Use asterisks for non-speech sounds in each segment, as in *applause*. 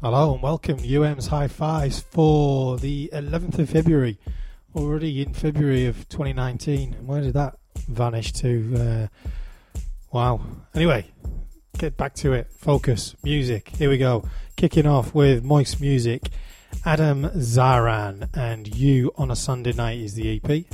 Hello and welcome UM's High Fives for the 11th of February. Already in February of 2019. Where did that vanish to? Uh, wow. Anyway, get back to it. Focus. Music. Here we go. Kicking off with Moist Music. Adham Zaran and You on a Sunday Night is the EP.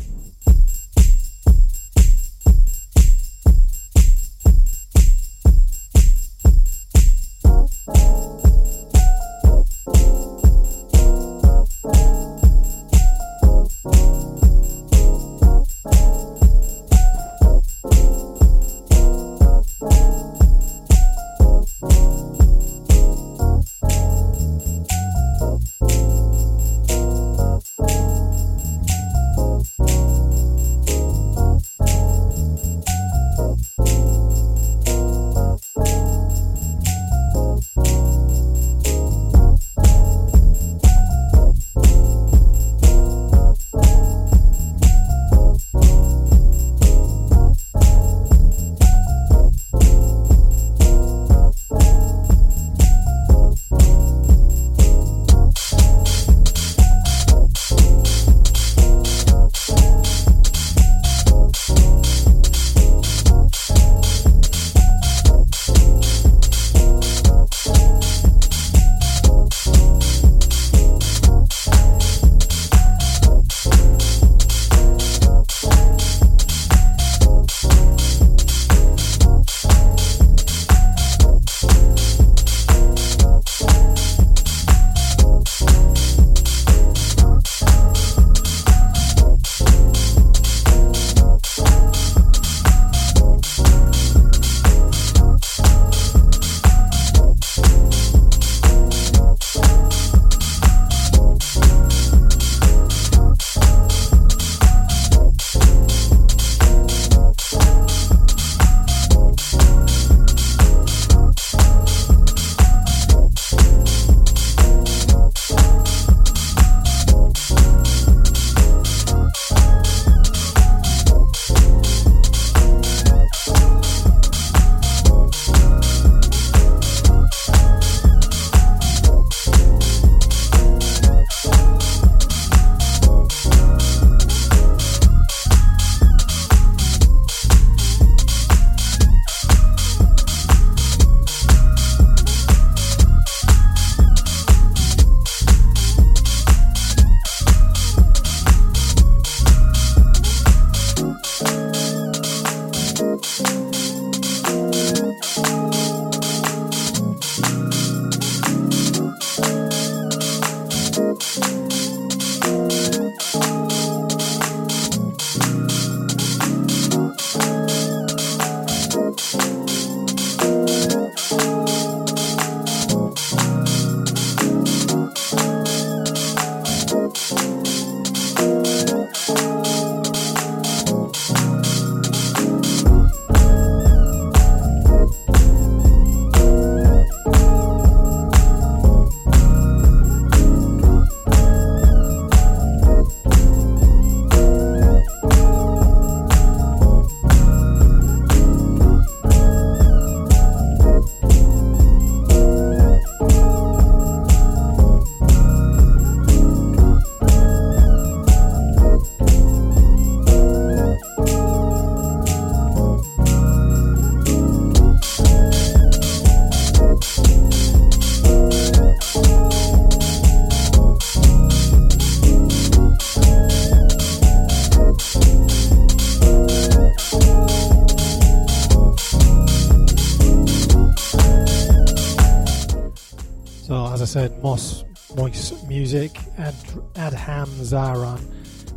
said, Moss Moist Music and Adham Zaran.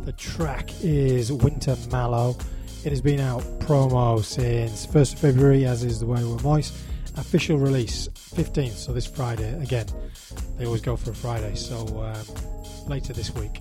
The track is Winter Mallow. It has been out promo since 1st of February, as is the way we're moist. Official release 15th, so this Friday. Again, they always go for a Friday, so um, later this week.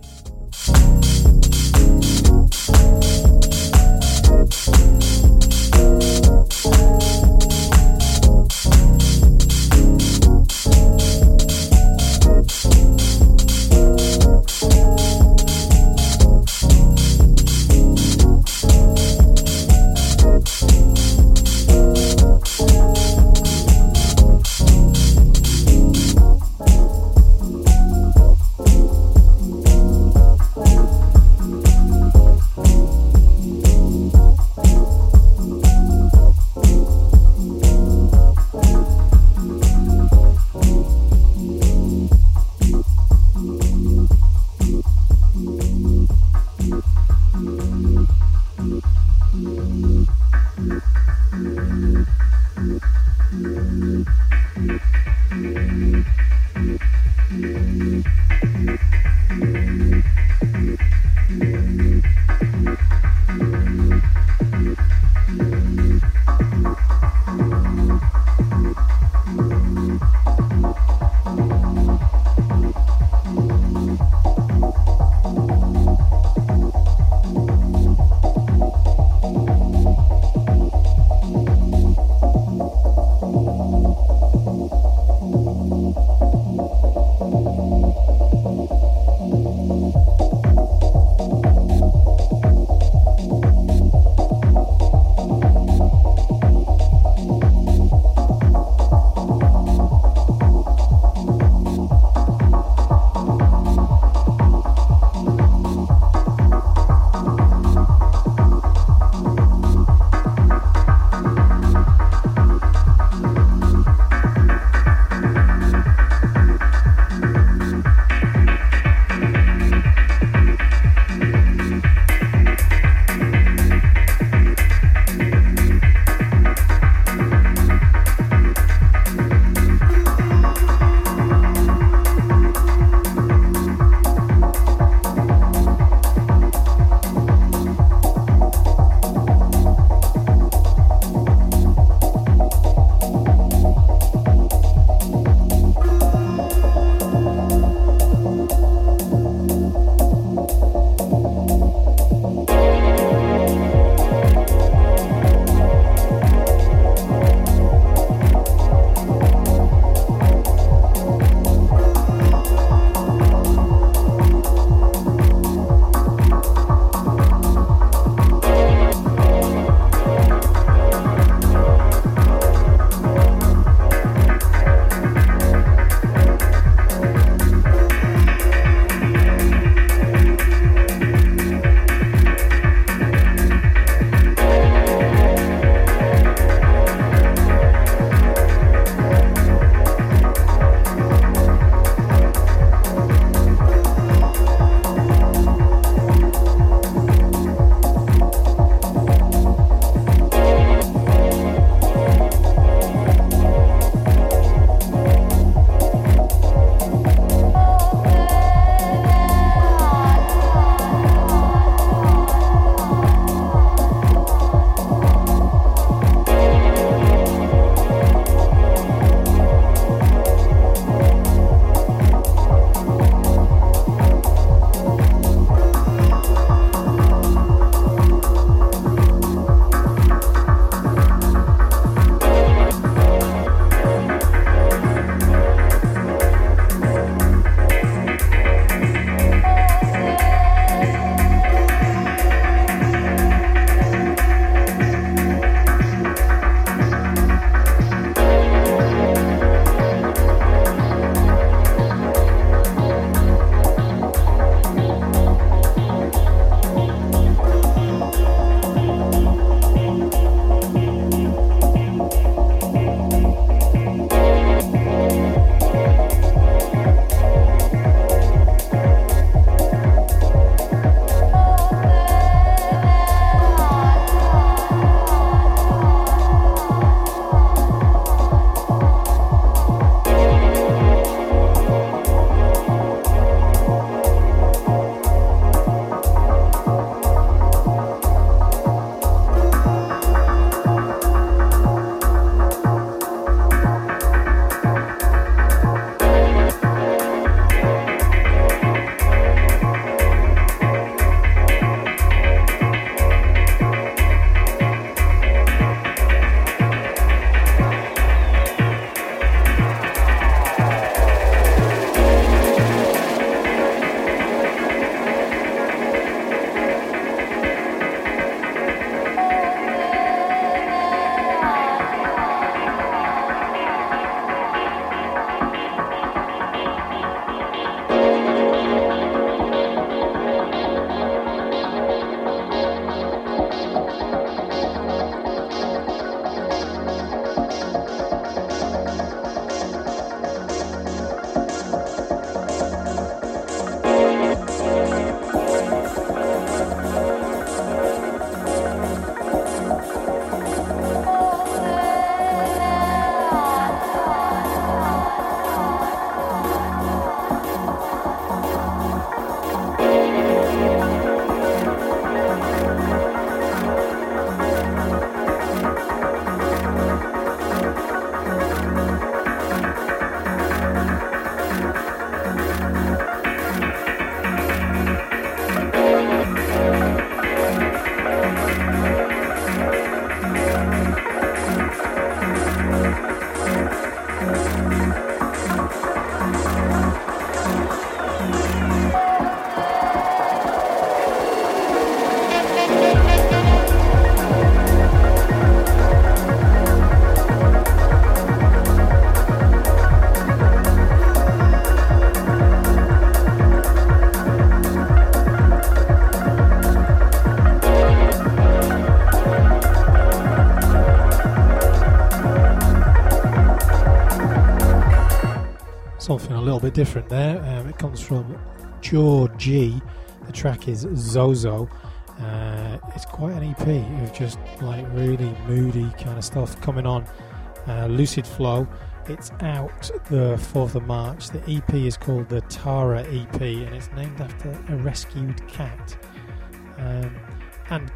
Different there. Um, it comes from Georgie. The track is Zozo. Uh, it's quite an EP of just like really moody kind of stuff coming on. Uh, Lucid Flow. It's out the 4th of March. The EP is called the Tara EP and it's named after a rescued cat. Um, and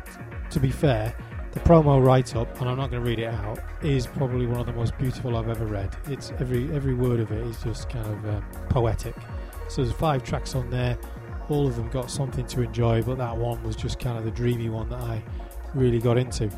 to be fair, the promo write up, and I'm not going to read it out, is probably one of the most beautiful I've ever read. It's every every word of it is just kind of um, poetic. So there's five tracks on there. All of them got something to enjoy, but that one was just kind of the dreamy one that I really got into.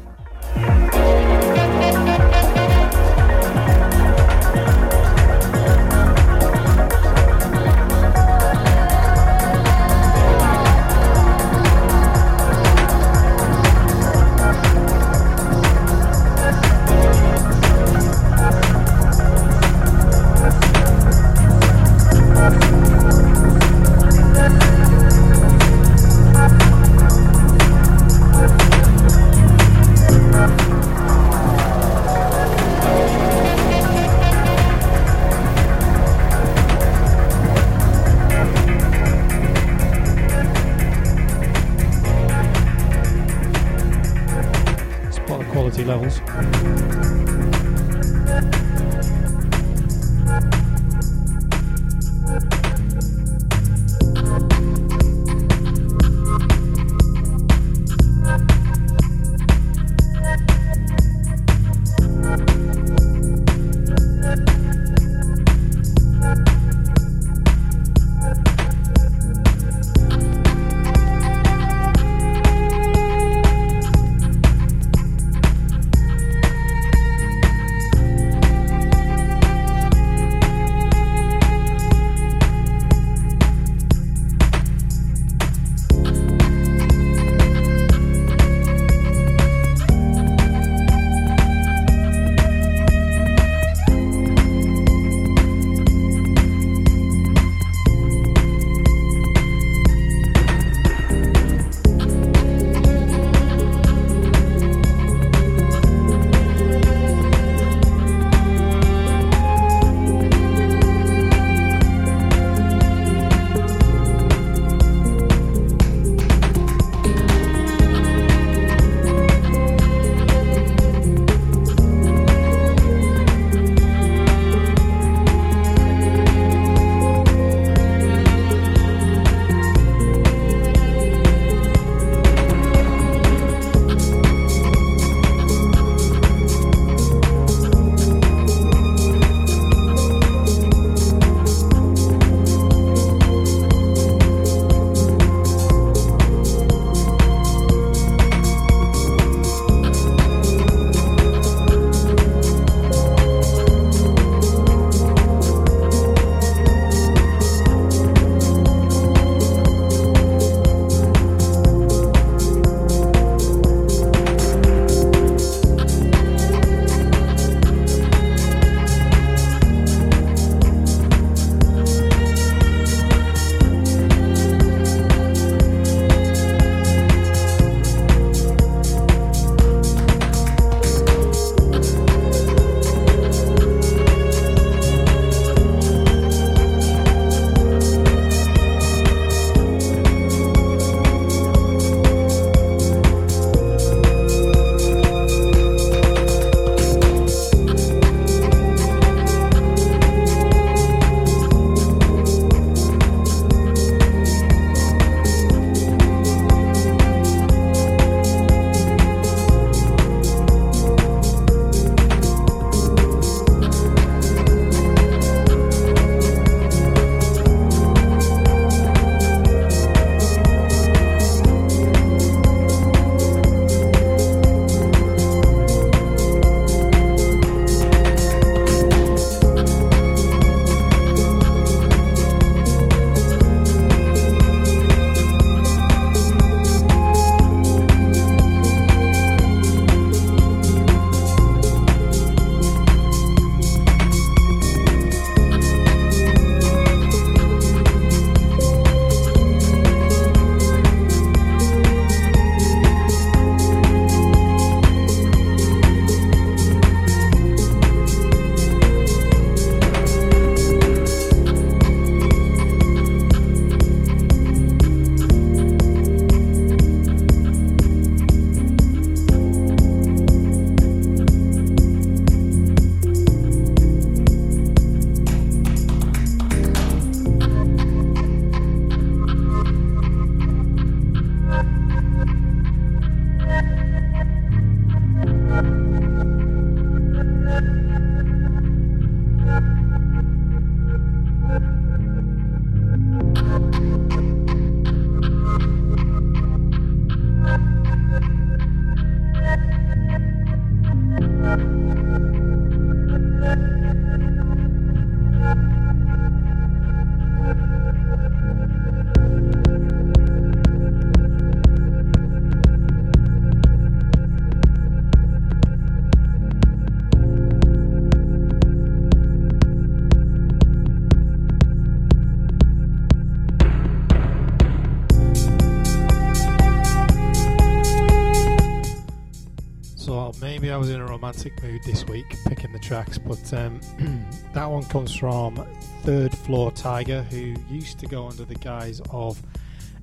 Romantic mood this week picking the tracks, but um, *clears throat* that one comes from Third Floor Tiger, who used to go under the guise of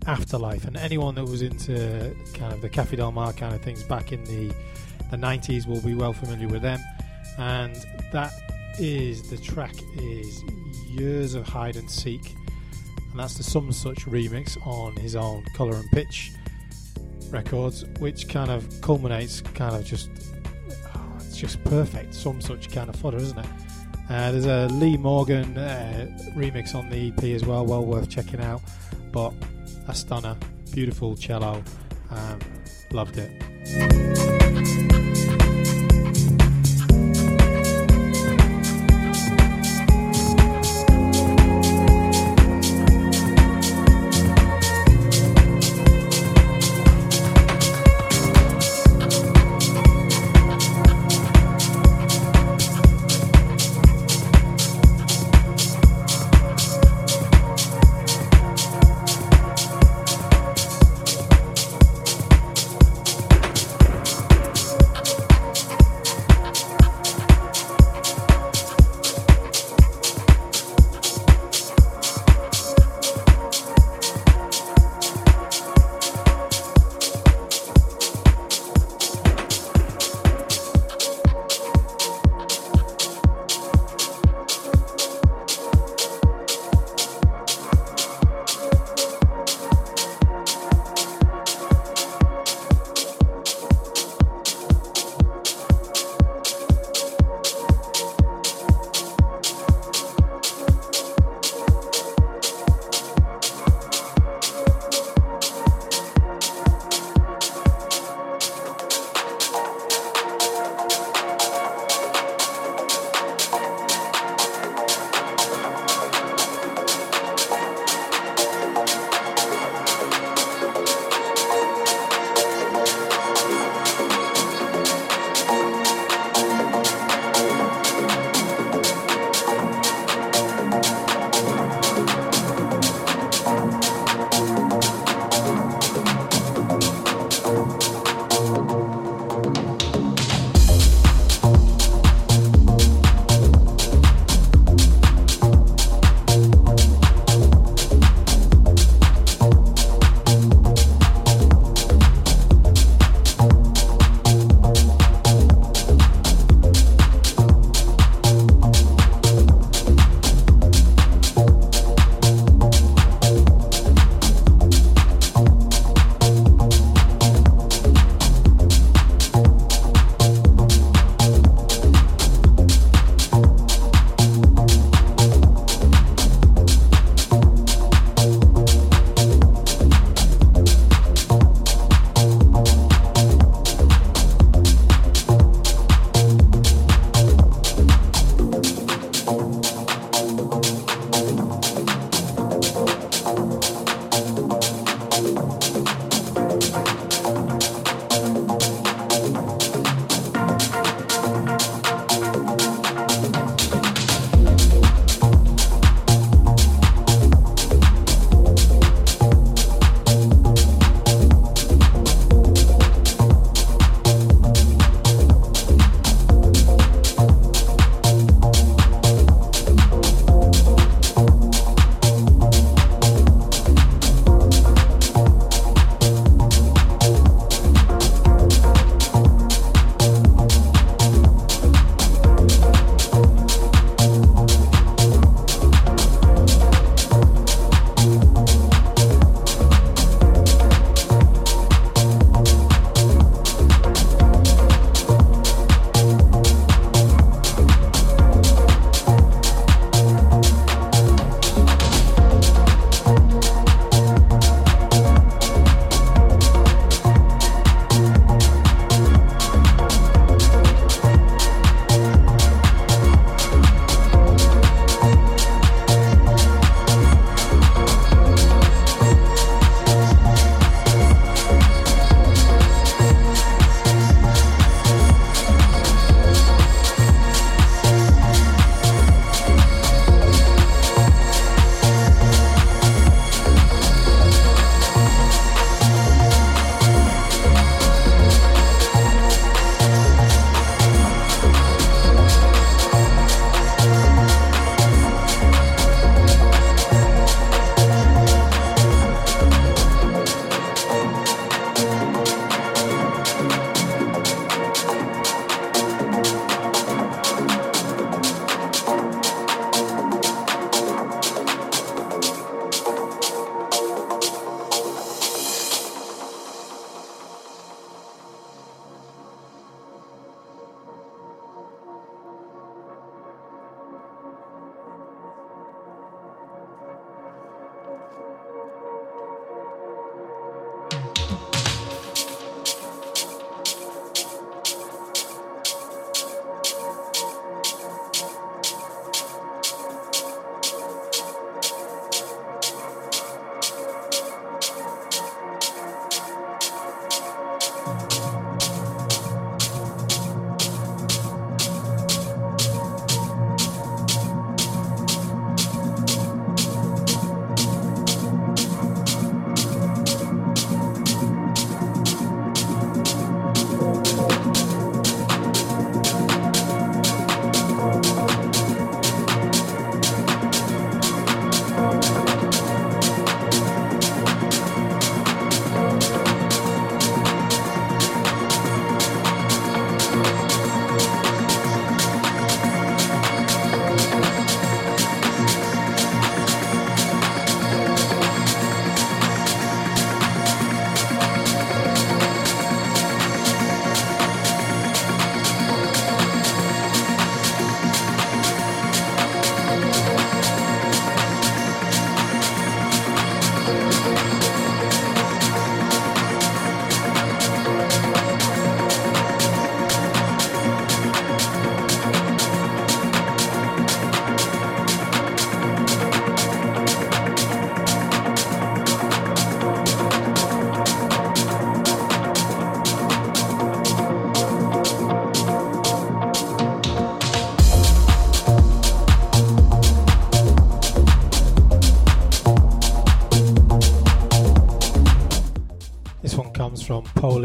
Afterlife. And anyone that was into kind of the Cafe Del Mar kind of things back in the, the 90s will be well familiar with them. And that is the track is Years of Hide and Seek. And that's the Some Such remix on his own Colour and Pitch records, which kind of culminates kind of just just perfect. Some such kind of fodder, isn't it? Uh, there's a Lee Morgan uh, remix on the EP as well, well worth checking out. But a stunner, beautiful cello, um, loved it.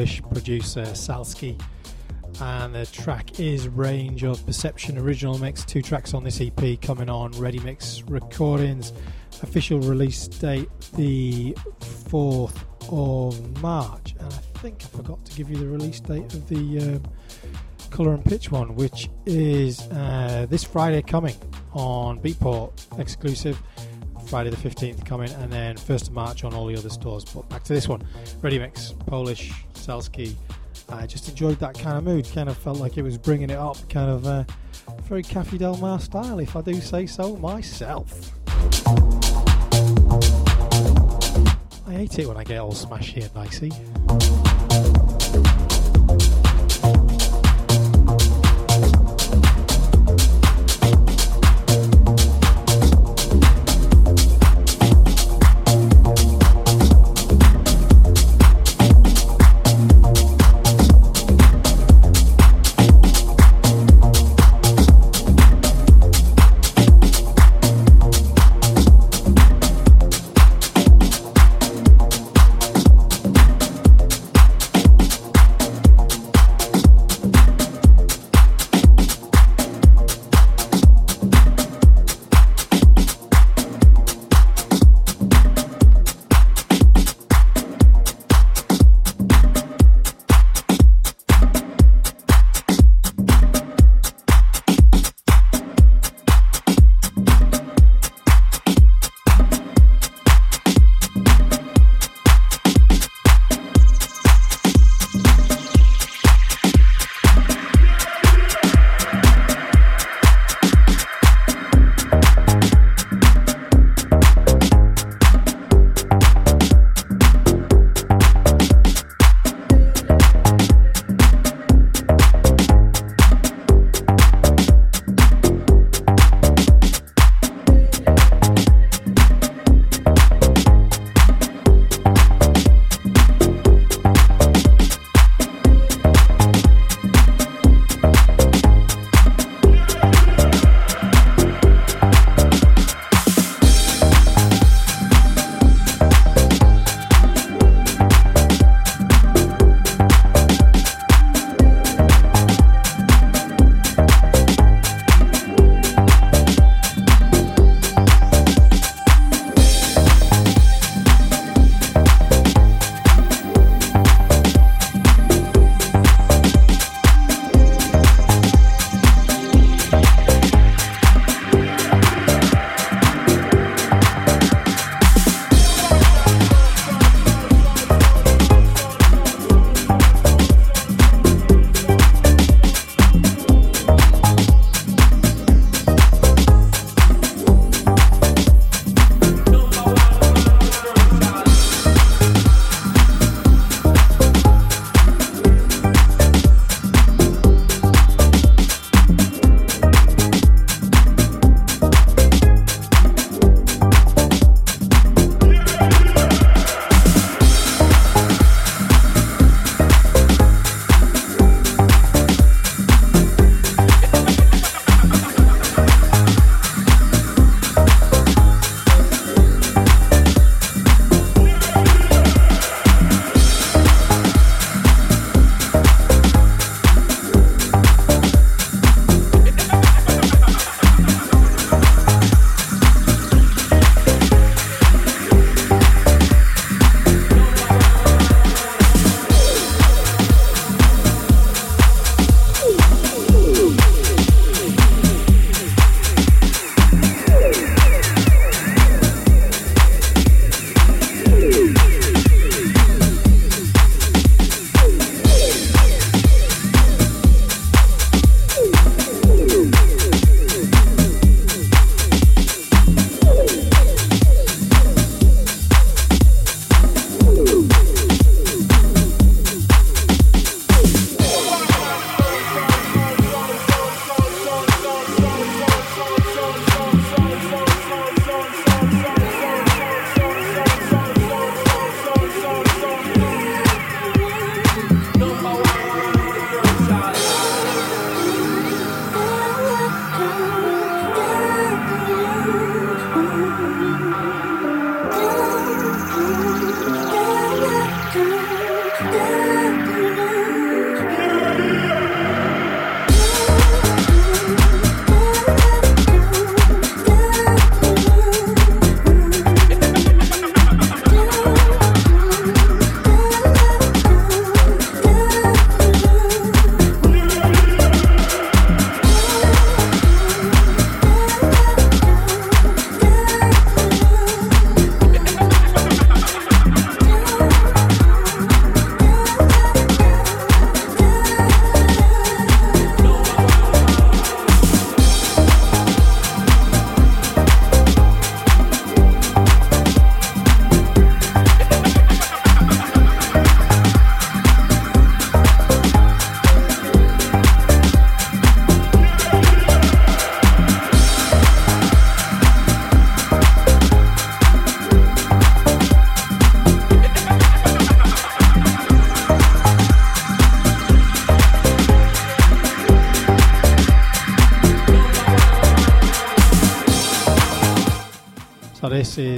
Polish producer Salski, and the track is Range of Perception Original Mix. Two tracks on this EP coming on Ready Mix Recordings. Official release date the 4th of March, and I think I forgot to give you the release date of the um, Colour and Pitch one, which is uh, this Friday coming on Beatport exclusive. Friday the 15th coming, and then 1st of March on all the other stores. But back to this one Ready Mix, Polish, Salski. I just enjoyed that kind of mood, kind of felt like it was bringing it up, kind of uh, very Cafe Del Mar style, if I do say so myself. I hate it when I get all smashy and nicey.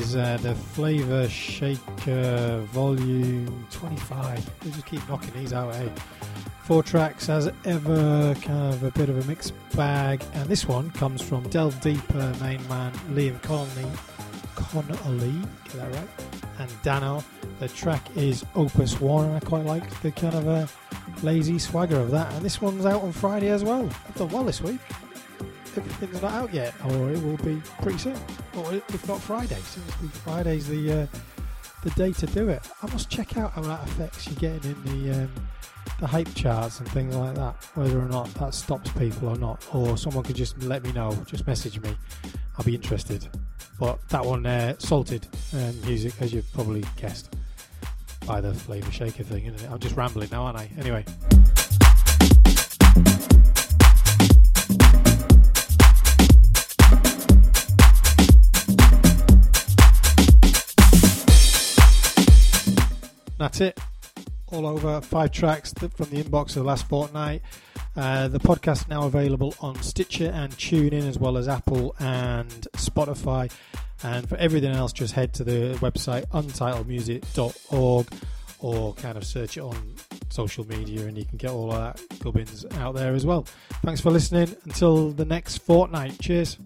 Is uh, the Flavor Shaker Volume 25. We just keep knocking these out, eh? Four tracks as ever, kind of a bit of a mixed bag. And this one comes from Delve Deeper main man Liam Connolly, Connolly, get that right, and Dano. The track is Opus One, and I quite like the kind of a lazy swagger of that. And this one's out on Friday as well. I've done well this week. Everything's not out yet, or it will be pretty soon, or if not Friday. Be Friday's the uh, the day to do it. I must check out how that affects you getting in the um, the hype charts and things like that. Whether or not that stops people or not, or someone could just let me know. Just message me. I'll be interested. But that one, uh, salted um, music, as you've probably guessed by the flavour shaker thing, isn't it? I'm just rambling now, aren't I? Anyway. That's it. All over five tracks from the inbox of the last fortnight. Uh, the podcast now available on Stitcher and TuneIn, as well as Apple and Spotify. And for everything else, just head to the website untitledmusic.org or kind of search it on social media and you can get all that gubbins out there as well. Thanks for listening. Until the next fortnight. Cheers.